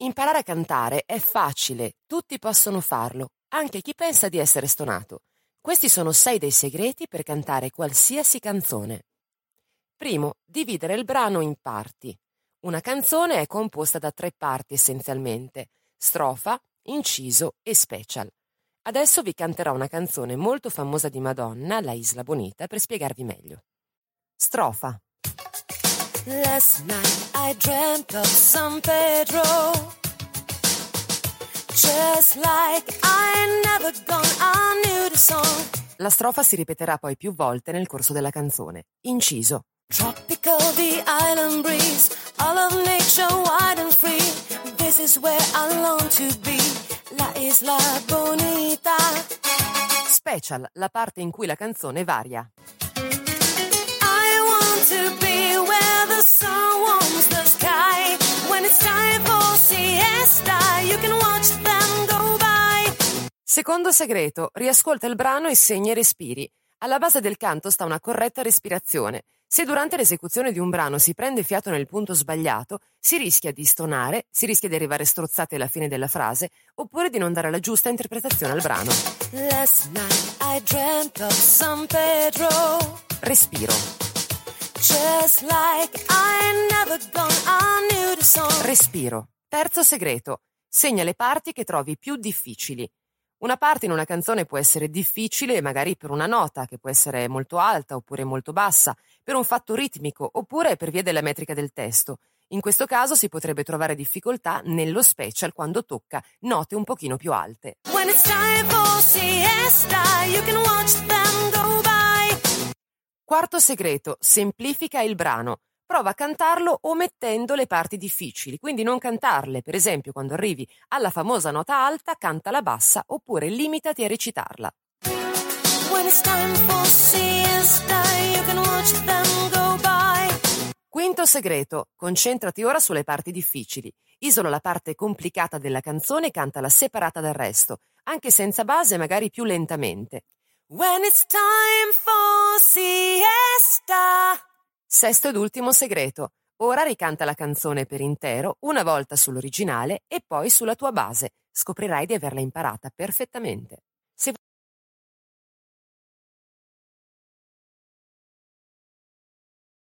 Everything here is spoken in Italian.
Imparare a cantare è facile, tutti possono farlo, anche chi pensa di essere stonato. Questi sono sei dei segreti per cantare qualsiasi canzone. Primo, dividere il brano in parti. Una canzone è composta da tre parti essenzialmente, strofa, inciso e special. Adesso vi canterò una canzone molto famosa di Madonna, La Isla Bonita, per spiegarvi meglio. Strofa. Last night I dreamt of San Pedro. Just like I never gone, I knew the song. La strofa si ripeterà poi più volte nel corso della canzone. Inciso. Tropical, the island breeze, all of nature wide and free. This is where I long to be, la isla bonita. Special, la parte in cui la canzone varia. Secondo segreto, riascolta il brano e segna i respiri. Alla base del canto sta una corretta respirazione. Se durante l'esecuzione di un brano si prende fiato nel punto sbagliato, si rischia di stonare, si rischia di arrivare strozzati alla fine della frase, oppure di non dare la giusta interpretazione al brano. Last night I dreamt of San Pedro. Respiro. Respiro. Terzo segreto. Segna le parti che trovi più difficili. Una parte in una canzone può essere difficile magari per una nota, che può essere molto alta oppure molto bassa, per un fatto ritmico oppure per via della metrica del testo. In questo caso si potrebbe trovare difficoltà nello special quando tocca note un pochino più alte. Siesta. Quarto segreto, semplifica il brano. Prova a cantarlo omettendo le parti difficili, quindi non cantarle. Per esempio, quando arrivi alla famosa nota alta, canta la bassa oppure limitati a recitarla. Quinto segreto, concentrati ora sulle parti difficili. Isola la parte complicata della canzone e cantala separata dal resto, anche senza base, magari più lentamente. When it's time for siesta. Sesto ed ultimo segreto. Ora ricanta la canzone per intero, una volta sull'originale e poi sulla tua base. Scoprirai di averla imparata perfettamente. Se